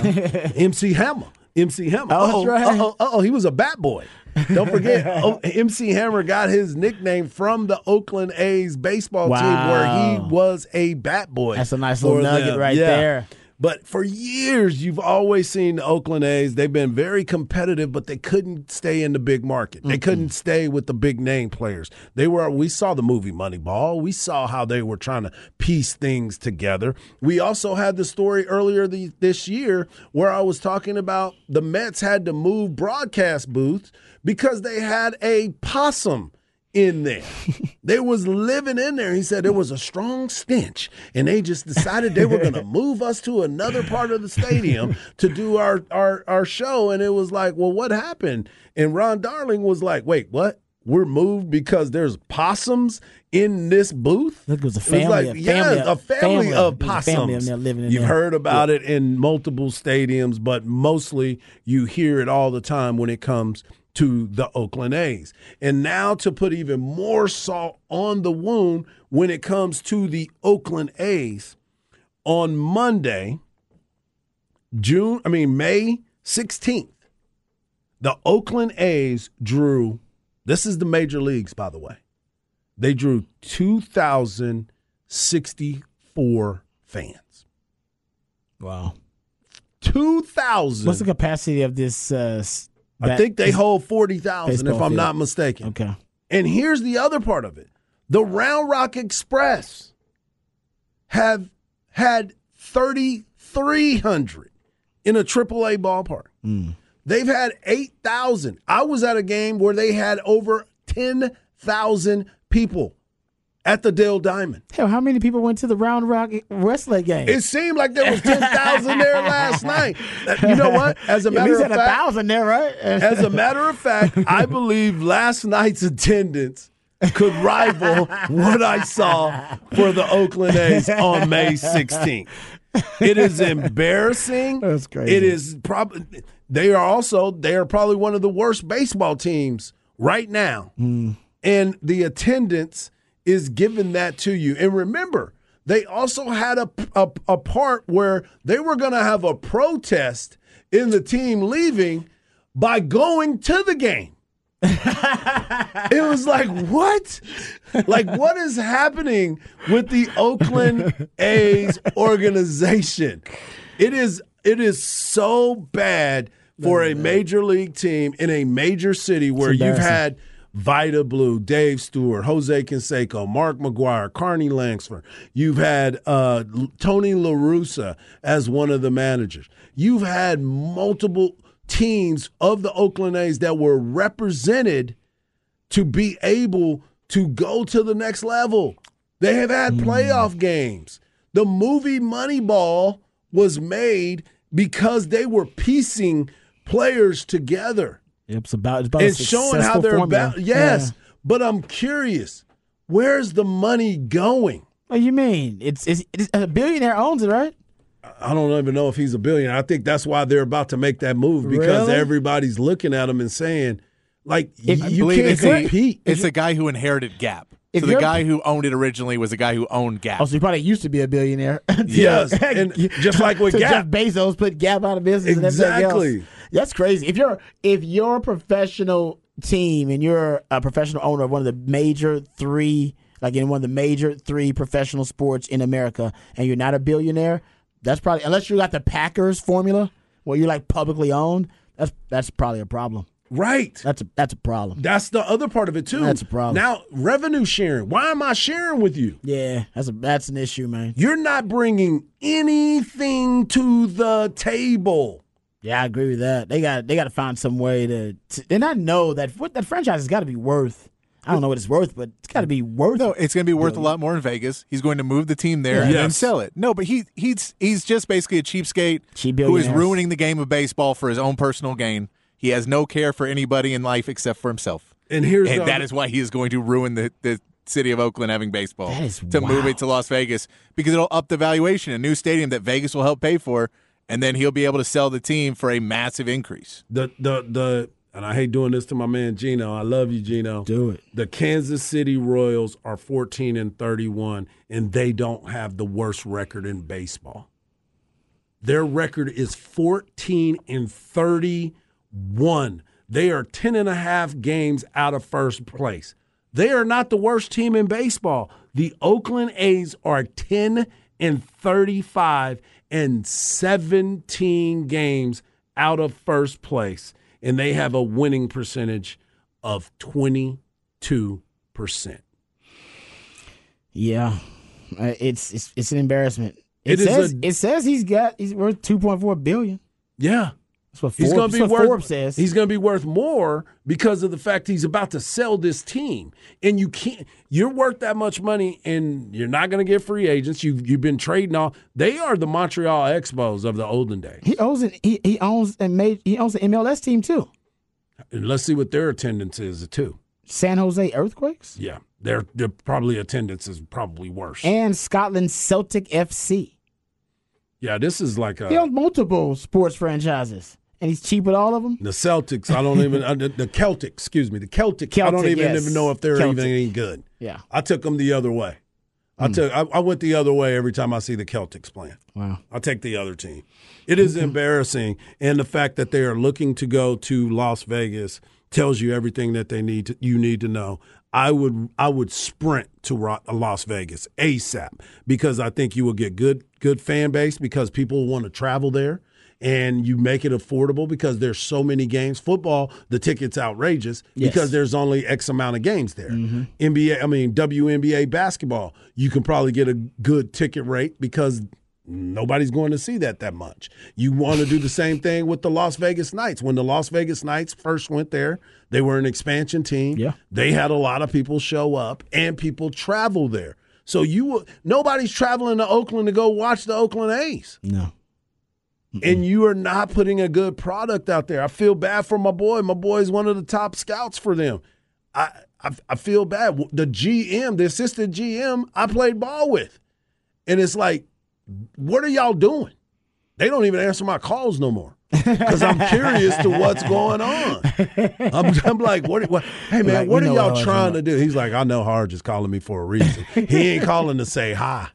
C: MC Hammer. MC Hammer.
A: Oh, that's right.
C: Oh, oh, he was a bat boy. Don't forget, oh, MC Hammer got his nickname from the Oakland A's baseball team, where he was a bat boy.
A: That's a nice little nugget
C: them.
A: right
C: Yeah.
A: there.
C: But for years, you've always seen the Oakland A's. They've been very competitive, but they couldn't stay in the big market. They couldn't stay with the big name players. They were. We saw the movie Moneyball. We saw how they were trying to piece things together. We also had the story earlier the, this year where I was talking about the Mets had to move broadcast booths because they had a possum in there. they was living in there. He said there was a strong stench, and they just decided they were going to move us to another part of the stadium to do our, our our show. And it was like, well, what happened? And Ron Darling was like, wait, what? We're moved because there's possums in this booth.
A: It was a family- a
C: yeah,
A: family-
C: a family,
A: family.
C: of possums.
A: family in there living in
C: You've
A: there.
C: heard about it in multiple stadiums, but mostly you hear it all the time when it comes to the Oakland A's. And now to put even more salt on the wound when it comes to the Oakland A's, on Monday, June, I mean May 16th, the Oakland A's drew this is the major leagues by the way. They drew 2064 fans.
A: Wow.
C: 2000
A: What's the capacity of this? Uh,
C: I think they hold 40,000 if I'm
A: field.
C: not mistaken.
A: Okay.
C: And here's the other part of it. The Round Rock Express have had 3,300 in a AAA ballpark. They've had 8,000. I was at a game where they had over 10,000 people at the Dell Diamond.
A: Hell, how many people went to the Round Rock Wrestling game?
C: It seemed like there was 10,000 there last night. You know what? As a
A: At
C: matter
A: least
C: of
A: had a
C: fact,
A: thousand there, right?
C: As a matter of fact, I believe last night's attendance could rival what I saw for the Oakland A's on May 16th. It is embarrassing.
A: That's crazy.
C: It is probably they are also they are probably one of the worst baseball teams right now.
A: Hmm.
C: And the attendance is giving that to you. And remember, they also had a, a, a part where they were going to have a protest in the team leaving by going to the game. it was like, what? Like, what is happening with the Oakland A's organization? It is it is so bad for a major league team in a major city where you've had Vida Blue, Dave Stewart, Jose Canseco, Mark McGwire, Carney Lansford. You've had uh, Tony La Russa as one of the managers. You've had multiple teams of the Oakland A's that were represented to be able to go to the next level. They have had playoff games. The movie Moneyball was made because they were piecing players together
A: It's about, it's about
C: and
A: a
C: showing how
A: successful
C: they're
A: formula.
C: about. Yes,
A: Yeah.
C: but I'm curious, where's the money going?
A: What do you mean? It's, it's, it's a billionaire owns it, right?
C: I don't even know if he's a billionaire. I think that's why they're about to make that move because
A: Really?
C: everybody's looking at him and saying, like,
A: If-
C: you can't
B: it's a-
C: compete.
B: It's the guy who inherited Gap.
A: If
B: So the guy who owned it originally was the guy who owned Gap.
A: Oh, so he probably used to be a billionaire.
C: Yes, and just like with
A: So
C: Gap.
A: Jeff Bezos put Gap out of business. And
C: Exactly.
A: That's crazy. If you're if you're a professional team and you're a professional owner of one of the major three, like in one of the major three professional sports in America, and you're not a billionaire, that's probably unless you got the Packers formula where you're like publicly owned. That's that's probably a problem.
C: right.
A: That's a that's a problem.
C: That's the other part of it too.
A: That's a problem.
C: Now, revenue sharing. Why am I sharing with you?
A: Yeah, that's a that's an issue, man.
C: You're not bringing anything to the table.
A: Yeah, I agree with that. They got they got to find some way to, to they not know that what that franchise has got to be worth. I don't know what it's worth, but it's got to be worth.
B: No, it's going to be worth a lot more in Vegas. He's going to move the team there and then sell it. No, but he he's he's just basically a cheapskate
A: Cheap
B: who is ruining the game of baseball for his own personal gain. He has no care for anybody in life except for himself,
C: And here's
B: and
C: the
B: that is why he is going to ruin the, the city of Oakland having baseball
A: That is
B: to move it to Las Vegas because it'll up the valuation. A new stadium that Vegas will help pay for, and then he'll be able to sell the team for a massive increase.
C: the the the and I hate doing this to my man Gino. I love you, Gino.
A: Do it.
C: The Kansas City Royals are 14 and 31, and they don't have the worst record in baseball. Their record is 14 and 31. They are 10 and a half games out of first place. They are not the worst team in baseball. The Oakland A's are 10 and 35 and 17 games out of first place, and they have a winning percentage of 22%.
A: Yeah, Uh, it's it's it's an embarrassment. It,
C: It is
A: says
C: a-
A: it says he's got he's worth two point four billion.
C: Yeah.
A: That's what
C: He's going to be worth.
A: Forbes says.
C: He's going to be worth more because of the fact he's about to sell this team, and you can't. You're worth that much money, and you're not going to get free agents. You've you've been trading all. They are the Montreal Expos of the olden days.
A: he owns it. He, he owns and made he owns the MLS team too.
C: And let's see what their attendance is too.
A: San Jose Earthquakes
C: Yeah, their their probably attendance is probably worse.
A: and Scotland Celtic FC.
C: yeah, this is like a.
A: He owns multiple sports franchises, and he's cheap with all of them.
C: The Celtics, I don't even uh, the, the Celtics. Excuse me, the Celtics. I don't even,
A: yes.
C: even know if they're
A: Celtic.
C: even any good.
A: Yeah.
C: I took them the other way. I took. I, I went the other way every time I see the Celtics playing.
A: Wow.
C: I take the other team. It is embarrassing, and the fact that they are looking to go to Las Vegas tells you everything that they need to, you need to know. I would I would sprint to Las Vegas ASAP because I think you will get good good fan base because people want to travel there and you make it affordable because there's so many games. Football, the ticket's outrageous
A: Yes.
C: because there's only X amount of games there. NBA, I mean WNBA basketball, you can probably get a good ticket rate because nobody's going to see that that much. You want to do the same thing with the Las Vegas Knights. When the Las Vegas Knights first went there, they were an expansion team.
A: Yeah.
C: They had a lot of people show up and people travel there. So you nobody's traveling to Oakland to go watch the Oakland A's
A: No.
C: And you are not putting a good product out there. I feel bad for my boy. My boy is one of the top scouts for them. I I, I feel bad. The GM, the assistant GM, I played ball with, and it's like, what are y'all doing? They don't even answer my calls no more because I'm curious to what's going on. I'm, I'm like, what, what? Hey man,
A: Like,
C: what are y'all trying to do? He's like, I know Harge is calling me for a reason. He ain't calling to say hi.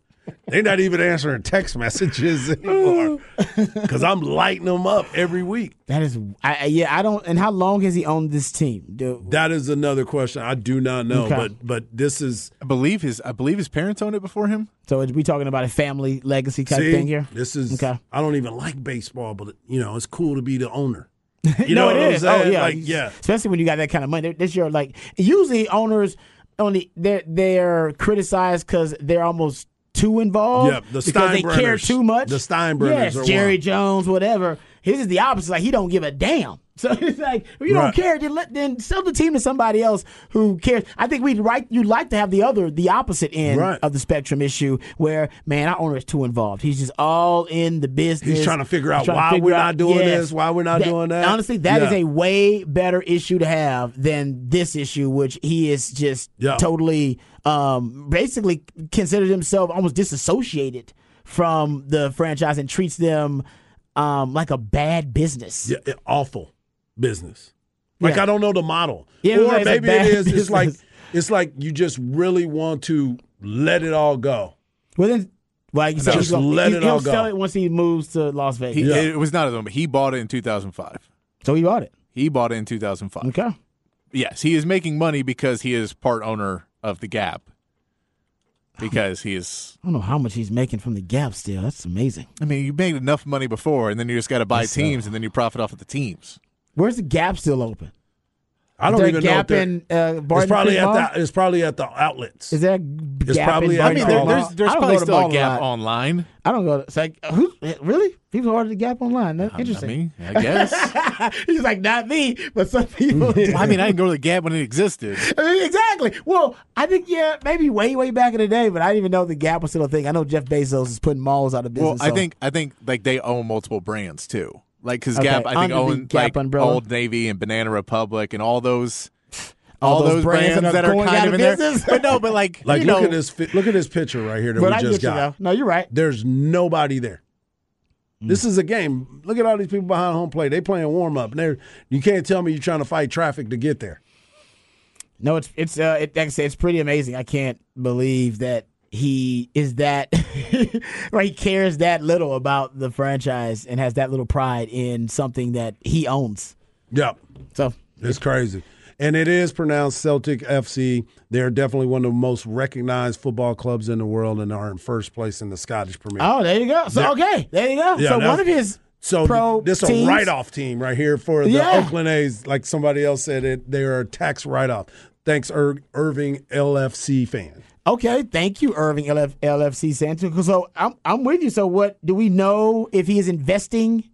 C: They're not even answering text messages anymore because I'm lighting them up every week.
A: That is, I, I- yeah, I don't. And how long has he owned this team? Dude,
C: That is another question I do not know,
A: Okay.
C: but but this is
B: I believe his I believe his parents owned it before him.
A: so are we talking about a family legacy type
C: see,
A: thing here?
C: this is
A: Okay.
C: I don't even like baseball, but you know it's cool to be the owner. You
A: no,
C: know
A: it
C: what
A: is.
C: I'm
A: Oh yeah,
C: like yeah.
A: Especially when you got that kind of money. This year, like usually owners only they're they're criticized because they're almost too involved.
C: Yep, the
A: because they care too much.
C: The Steinbrenners
A: Yes, Jerry
C: one.
A: Jones, whatever. His is the opposite. Like he don't give a damn. So it's like if you
C: Right.
A: don't care, then let then sell the team to somebody else who cares. I think we'd right you'd like to have the other the opposite end
C: Right.
A: of the spectrum issue where man our owner is too involved. He's just all in the business.
C: He's trying to figure out why
A: figure
C: we're
A: out-
C: not doing this, why we're not doing that.
A: Honestly, that is
C: Yeah.
A: a way better issue to have than this issue, which he is just
C: Yeah.
A: totally, um, basically considered himself almost disassociated from the franchise and treats them um, like a bad business.
C: Yeah, awful business. Like
A: Yeah.
C: I don't know the model.
A: Yeah,
C: or
A: like
C: maybe
A: it is.
C: it
A: bad
C: is. It's like it's like you just really want to let it all go.
A: Well, then, like you said,
C: Just
A: gonna,
C: let
A: he,
C: it
A: he'll
C: all go.
A: sell it once he moves to Las Vegas.
B: He,
C: Yeah.
B: It was not his own, but he bought it in 2005.
A: so he bought it.
B: He bought it in 2005.
A: Okay.
B: Yes, he is making money because he is part owner of the Gap. Because he is,
A: I don't know how much he's making from the Gap. Still, that's amazing.
B: I mean, you made enough money before, and then you just got to buy teams, and then you profit off of the teams.
A: Where's the Gap still open?
C: I don't
A: Is there a
C: even know. if
A: Gap
C: they're-
A: in uh, Barton
C: it's probably at
A: Mall?
C: the it's probably at the outlets.
A: Is that a
C: It's probably
A: in
C: at
B: I mean,
C: the
A: Creek
B: there,
C: Mall.
A: Mall?
B: there's there's
A: I
B: probably
A: go to
B: still a Gap
A: lot.
B: online.
A: I don't go to. It's like who really? People order the Gap online. That's
B: I
A: interesting.
B: mean, I guess.
A: He's like not me, but some people. do.
B: I mean, I didn't go to the Gap when it existed.
A: I mean, exactly. Well, I think yeah, maybe way way back in the day, but I didn't even know the Gap was still a thing. I know Jeff Bezos is putting malls out of business.
B: Well,
A: business.
B: I
A: so-
B: think I think like they own multiple brands too. Like because
A: Okay,
B: Gap, I think
A: Gap
B: like
A: umbrella.
B: Old Navy and Banana Republic and all those.
A: All
B: All,
A: those
B: those,
A: brands
B: brands,
A: that are
B: that are kind of in there, but no, but like,
C: like look
B: know,
C: at this look at this picture right here that we
A: I
C: just
A: get you
C: got.
A: No, you're right.
C: There's nobody there. This is a game. Look at all these people behind home plate. They playing warm up, and they're you can't tell me you're trying to fight traffic to get there.
A: No, it's it's uh, it, like I said, it's pretty amazing. I can't believe that he is that, or he cares that little about the franchise and has that little pride in something that he owns.
C: Yep,
A: So
C: it's crazy. And it is pronounced Celtic FC. They're definitely one of the most recognized football clubs in the world and are in first place in the Scottish Premier.
A: oh, there you go. So
C: Yeah.
A: okay, there you go.
C: Yeah,
A: so one of his
C: So
A: pro
C: this a write-off team right here for the
A: Yeah.
C: Oakland A's. Like somebody else said, it they are a tax write-off. Thanks, Ir- Irving LFC fan.
A: Okay, thank you, Irving LF, LFC Santa. So I'm I'm with you. So what do we know if he is investing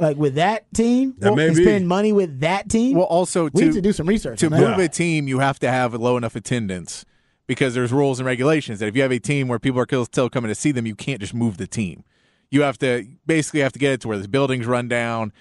A: like with that team?
C: That may
A: and
C: be.
A: spending money with that team?
B: Well, also
A: we
B: to
A: need to do some research.
B: to
A: on that.
B: move a team, you have to have a low enough attendance because there's rules and regulations that if you have a team where people are still coming to see them, you can't just move the team. You have to basically have to get it to where the buildings run down,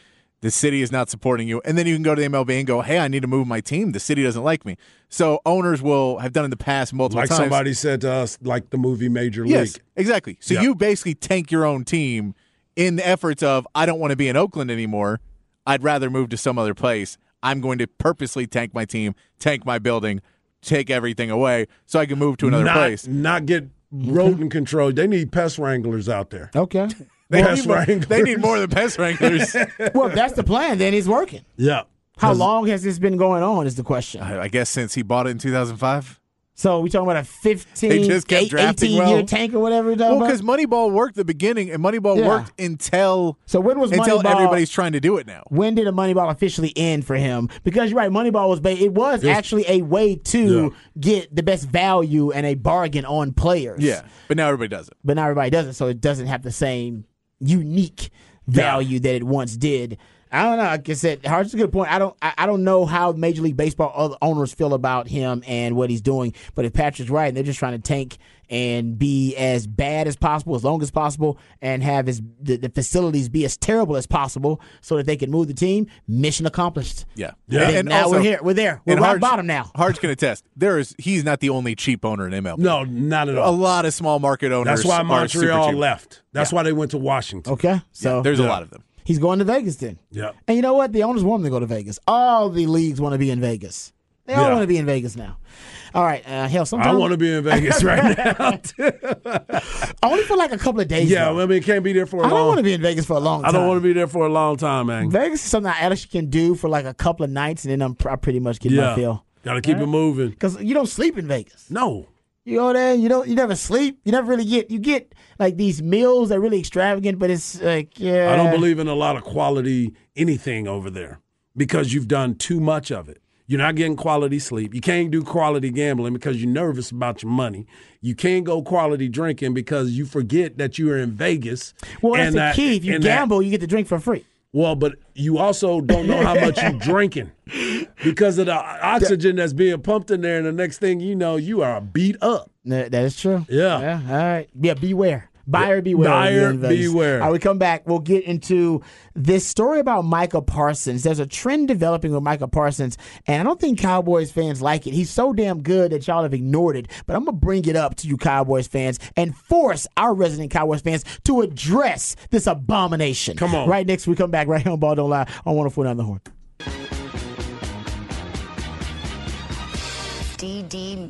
B: the city is not supporting you, and then you can go to the MLB and go, "Hey, I need to move my team. The city doesn't like me." So owners will have done in the past multiple
C: Like
B: times.
C: somebody said to us, like the movie Major League.
B: Yes,
C: League.
B: exactly. So
C: Yep.
B: you basically tank your own team in the efforts of I don't want to be in Oakland anymore. I'd rather move to some other place. I'm going to purposely tank my team, tank my building, take everything away so I can move to another
C: not,
B: place.
C: Not get rodent control. They need pest wranglers out there.
A: Okay.
B: They
C: Pest
B: need, more, they need more than pest wranglers.
A: well, if that's the plan, then he's working.
C: Yeah.
A: How long has this been going on? Is the question.
B: I guess since he bought it in 2005.
A: So we talking about a 15,
B: They just kept
A: eight-
B: drafting
A: 18 year
B: well.
A: tank or whatever.
B: Well, because Moneyball worked the beginning, and Moneyball
A: Yeah.
B: worked until
A: So when was
B: until
A: Moneyball-
B: everybody's trying to do it now.
A: when did a Moneyball officially end for him? Because you're right, Moneyball was it was actually a way to
C: Yeah.
A: get the best value and a bargain on players.
B: Yeah, but now everybody does it.
A: but now everybody does it, so it doesn't have the same unique value that it once did. I don't know. Like I said, Hart's a good point. I don't. I, I don't know how Major League Baseball other owners feel about him and what he's doing. But if Patrick's right, and they're just trying to tank and be as bad as possible, as long as possible, and have his the, the facilities be as terrible as possible, so that they can move the team. Mission accomplished.
B: Yeah,
C: Yeah.
A: And, now
B: also-
A: we're here. We're there. We're
B: and
A: rock
B: Harge-
A: bottom now.
B: Harge can attest. There is he's not the only cheap owner in MLB.
C: No, not at all.
B: a lot of small market owners.
C: That's why
B: are super
C: Montreal left. That's why they went to Washington.
A: Okay, so
B: There's a lot of them.
A: He's going to Vegas then.
C: Yeah.
A: And you know what? The owners want him to go to Vegas. All the leagues want to be in Vegas. They all
C: Yeah.
A: want to be in Vegas now. All right, uh, hell, sometimes
C: I want to be in Vegas right now.
A: only for like a couple of days.
C: yeah,
A: though.
C: I mean, can't be there for a
A: I don't want to be in Vegas for a long time.
C: I don't want to be there for a long time, man.
A: Vegas is something I actually can do for like a couple of nights, and then I'm pr- I pretty much get my
C: Yeah,
A: feel.
C: got to keep it moving.
A: Because you don't sleep in Vegas.
C: No,
A: You go there, you don't, you never sleep. You never really get. You get like these meals that are really extravagant, but it's like yeah.
C: I don't believe in a lot of quality anything over there because you've done too much of it. You're not getting quality sleep. You can't do quality gambling because you're nervous about your money. You can't go quality drinking because you forget that you are in Vegas.
A: Well, that's
C: and
A: the
C: that-
A: key. If you
C: and that-
A: gamble, you get to drink for free.
C: Well, but you also don't know how much you're drinking because of the oxygen that's being pumped in there. And the next thing you know, you are beat up.
A: That that is true.
C: Yeah.
A: Yeah. All right. Yeah. Beware. Buyer beware.
C: Buyer beware.
A: All right. We come back. We'll get into this story about Micah Parsons. There's a trend developing with Micah Parsons, and I don't think Cowboys fans like it. He's so damn good that y'all have ignored it. But I'm gonna bring it up to you, Cowboys fans, and force our resident Cowboys fans to address this abomination.
C: Come on.
A: Right next, we come back right here on Ball Don't Lie on 104.9 The Horn.
H: DD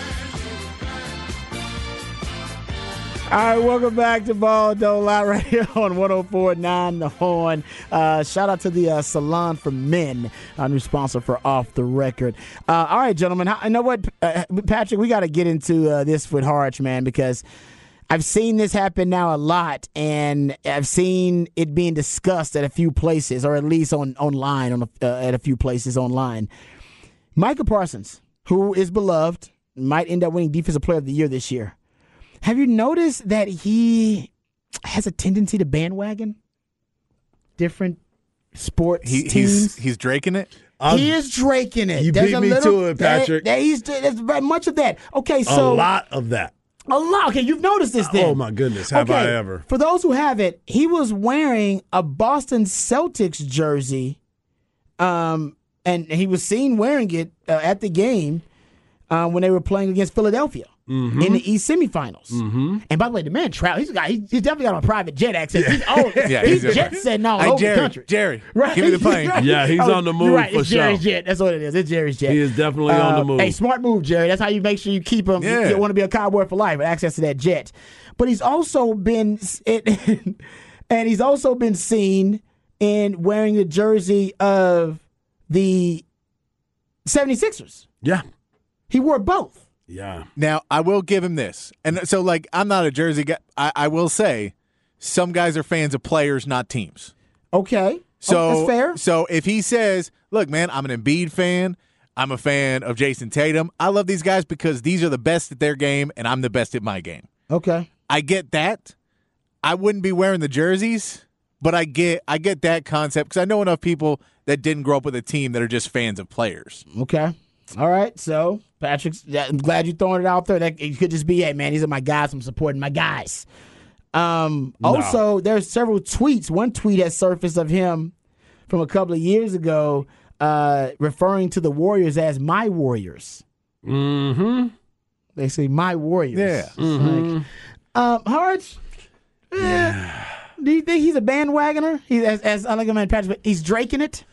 A: All right, welcome back to Ball Don't Lie right here on 104.9 The Horn. Uh, shout out to the uh, Salon for Men, our new sponsor for Off the Record. Uh, all right, gentlemen, how, you know what, uh, Patrick, we got to get into uh, this with Harge, man, because I've seen this happen now a lot, and I've seen it being discussed at a few places, or at least on online, on a, uh, at a few places online. Micah Parsons, who is beloved, might end up winning Defensive Player of the Year this year. Have you noticed that he has a tendency to bandwagon different sports
B: He,
A: teams.
B: he's he's draking it.
A: he is draking it.
C: You
A: There's
C: beat me
A: little,
C: to it,
A: there-
C: Patrick.
A: There, he's, there's much of that. Okay, so
C: a lot of that.
A: A lot. Okay, you've noticed this then.
C: Oh my goodness, have I ever?
A: For those who haven't, he was wearing a Boston Celtics jersey, um, and he was seen wearing it uh, at the game uh, when they were playing against Philadelphia.
C: Mm-hmm.
A: In the East semifinals, mm-hmm. and by the way, the man travel. He's got. He's, he's definitely got a private jet access. He's old.
B: Yeah,
A: he's
B: he's
A: jet setting all
B: Hey,
A: over
B: Jerry,
A: the country.
B: Jerry,
A: Right.
B: give me the plane.
A: Right.
C: Yeah, he's
A: Oh,
C: on the move
A: right.
C: for
A: it's Jerry's
C: sure.
A: jet. That's what it is. It's Jerry's jet.
C: He is definitely on the
A: Uh,
C: move.
A: Hey, smart move, Jerry. That's how you make sure you keep him.
B: Yeah.
A: You want to be a cowboy for life access to that jet. But he's also been, it, and he's also been seen in wearing the jersey of the 76ers.
C: Yeah,
A: He wore both.
C: Yeah.
B: Now I will give him this, and so like I'm not a Jersey guy. I, I will say some guys are fans of players, not teams.
A: Okay.
B: Oh, so
A: Oh, that's fair.
B: So if he says, "Look, man, I'm an Embiid fan. I'm a fan of Jayson Tatum. I love these guys because these are the best at their game, and I'm the best at my game."
A: Okay.
B: I get that. I wouldn't be wearing the jerseys, but I get I get that concept because I know enough people that didn't grow up with a team that are just fans of players.
A: Okay. All right. So, Patrick's, yeah, I'm glad you're throwing it out there. That it could just be, hey, man, these are my guys. I'm supporting my guys. Um, Also, there's several tweets. One tweet has surfaced of him from a couple of years ago uh, referring to the Warriors as my Warriors.
C: Mm-hmm.
A: They say my Warriors.
B: Yeah.
A: It's like, um, Harge, eh, do you think he's a bandwagoner? He, as, as I like a man, Patrick, but he's draking it.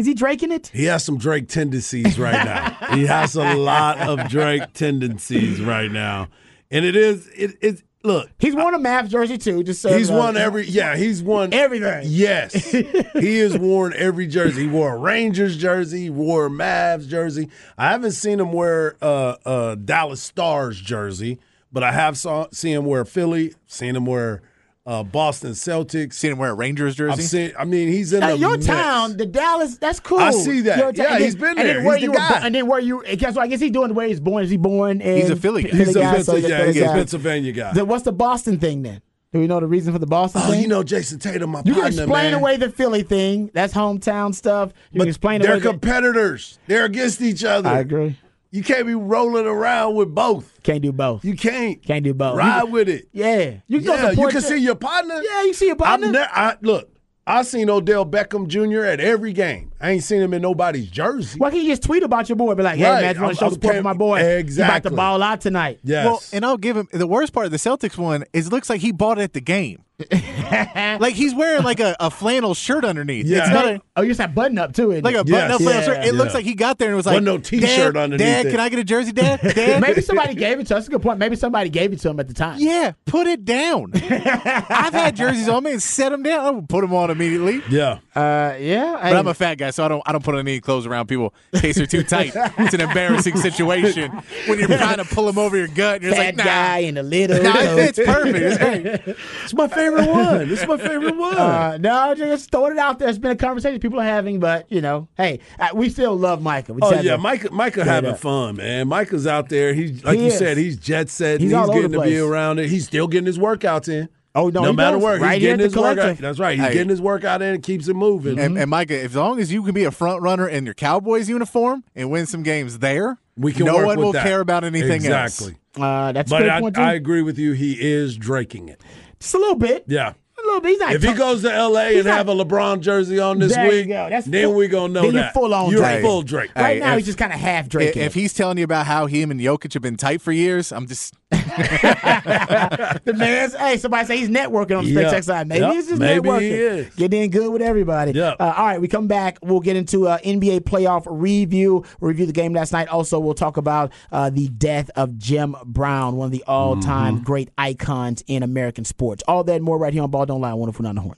A: Is he draking it?
C: He has some Drake tendencies right now. he has a lot of Drake tendencies right now, and it is it it. Look,
A: He's worn a Mavs jersey too. Just so
C: he's won every. Yeah, he's won
A: everything.
C: Yes, he has worn every jersey. He wore a Rangers jersey. He wore a Mavs jersey. I haven't seen him wear a, a Dallas Stars jersey, but I have saw seen him wear Philly. Seen him wear uh, Boston Celtics.
B: Seen him wear a Rangers jersey.
C: I've seen. I mean, he's in
A: Hey,
C: the
A: your
C: mix.
A: town, the Dallas, that's cool.
C: I see that.
A: Your town-
C: Yeah,
A: and
C: he's been
A: and
C: there.
A: then where
C: He's
A: you
C: the
A: were
C: guy.
A: bo- and then where you? Guess what? I guess he's doing where he's born. Is he born? In,
B: He's a Philly guy.
C: He's a
A: guy, so
C: Pennsylvania,
A: he's a Philly
C: a
A: guy.
C: Pennsylvania guy.
A: Then what's the Boston thing then? Do we know the reason for the Boston
C: Oh,
A: thing?
C: you know Jayson Tatum, my
A: you can explain
C: man.
A: away the Philly thing. That's hometown stuff. You
C: but
A: can explain
C: they're
A: away. the-
C: competitors. They're against each other.
A: I agree.
C: You can't be rolling around with both.
A: Can't do both.
C: You can't.
A: Can't do both.
C: Ride
A: You-
C: with it.
A: Yeah, you can
C: Yeah, you can see your partner.
A: Yeah, you see your partner.
C: ne- I, look, I seen Odell Beckham Jr. at every game. I ain't seen him in nobody's jersey.
A: Why can't you just tweet about your boy? Be like, hey
C: Right.
A: man, I just want to show
C: I'm
A: support for my boy. He about
C: Exactly.
A: to ball out tonight.
C: Yes.
B: Well, and I'll give him the worst part of the Celtics one is it looks like he bought it at the game. like he's wearing like a, a flannel shirt underneath.
C: Yeah.
B: It's not a,
A: Oh, you just have button up too. isn't
B: like
A: it?
B: a button up flannel
A: Yeah.
B: shirt. It looks like he got there and was like,
C: Wasn't no t-shirt
B: Dad,
C: underneath
B: Dad,
C: it."
B: can I get a jersey, Dad? Dad?
A: Maybe somebody gave it to us. That's a good point. Maybe somebody gave it to him at the time.
B: Yeah, put it down. I've had jerseys on me and set them down. I don't put them on immediately.
C: yeah.
A: Uh, yeah.
B: But I'm a fat guy, so I don't I don't put any clothes around people in case they're too tight. It's an embarrassing situation when you're trying to pull them over your gut. And you're
A: fat
B: like, nah,
A: guy in a little.
B: nah, it's perfect. It's great.
C: It's my favorite one. It's my favorite one.
A: Uh, no, just throwing it out there. It's been a conversation people are having, but you know, hey, uh, we still love Micah. We
C: Oh yeah,
A: to-
C: Micah, Micah having
A: up.
C: fun, man. Micah's out there. He's like
A: He
C: you
A: is.
C: said, he's jet set.
A: He's
C: He's,
A: all over
C: getting
A: the
C: to be around it. He's still getting his workouts in.
A: Oh, no,
C: no matter
A: does.
C: where,
A: Right
C: he's getting
A: the
C: his workout. That's right. He's
B: Hey.
C: getting his workout in and keeps it moving.
B: And, and Micah, as long as you can be a front runner in your Cowboys uniform and win some games there,
C: we can
B: no
C: work
B: one
C: with
B: will
C: that.
B: care about anything
C: exactly.
B: else.
A: Uh, that's a
C: But
A: good
C: I,
A: point too.
C: I agree with you. He is draking it.
A: just a little bit.
C: Yeah.
A: A little bit. He's not
C: If he
A: talk-
C: goes to L.A. and
A: not-
C: have a LeBron jersey on this
A: There
C: week, then
A: full-
C: we gonna know
A: then you're
C: that
A: full on
C: You're
A: Drake.
C: full Drake.
A: right
B: Hey,
A: now,
B: if-
A: he's just kind of half
B: If,
A: draking.
B: if he's telling you about how him and Jokic have been tight for years, I'm just
A: the man's hey, somebody say he's networking on the
C: Yeah.
A: SpaceX side. Maybe
C: Yep.
A: he's just
C: Maybe
A: networking.
C: he is.
A: Getting in good with everybody.
C: Yep.
A: Uh, all right, we come back. We'll get into uh, NBA playoff review. We'll review the game last night. Also, we'll talk about uh, the death of Jim Brown, one of the all-time
C: Mm-hmm.
A: great icons in American sports. All that and more right here on Ball Don't Lie. Wonderful on the horn.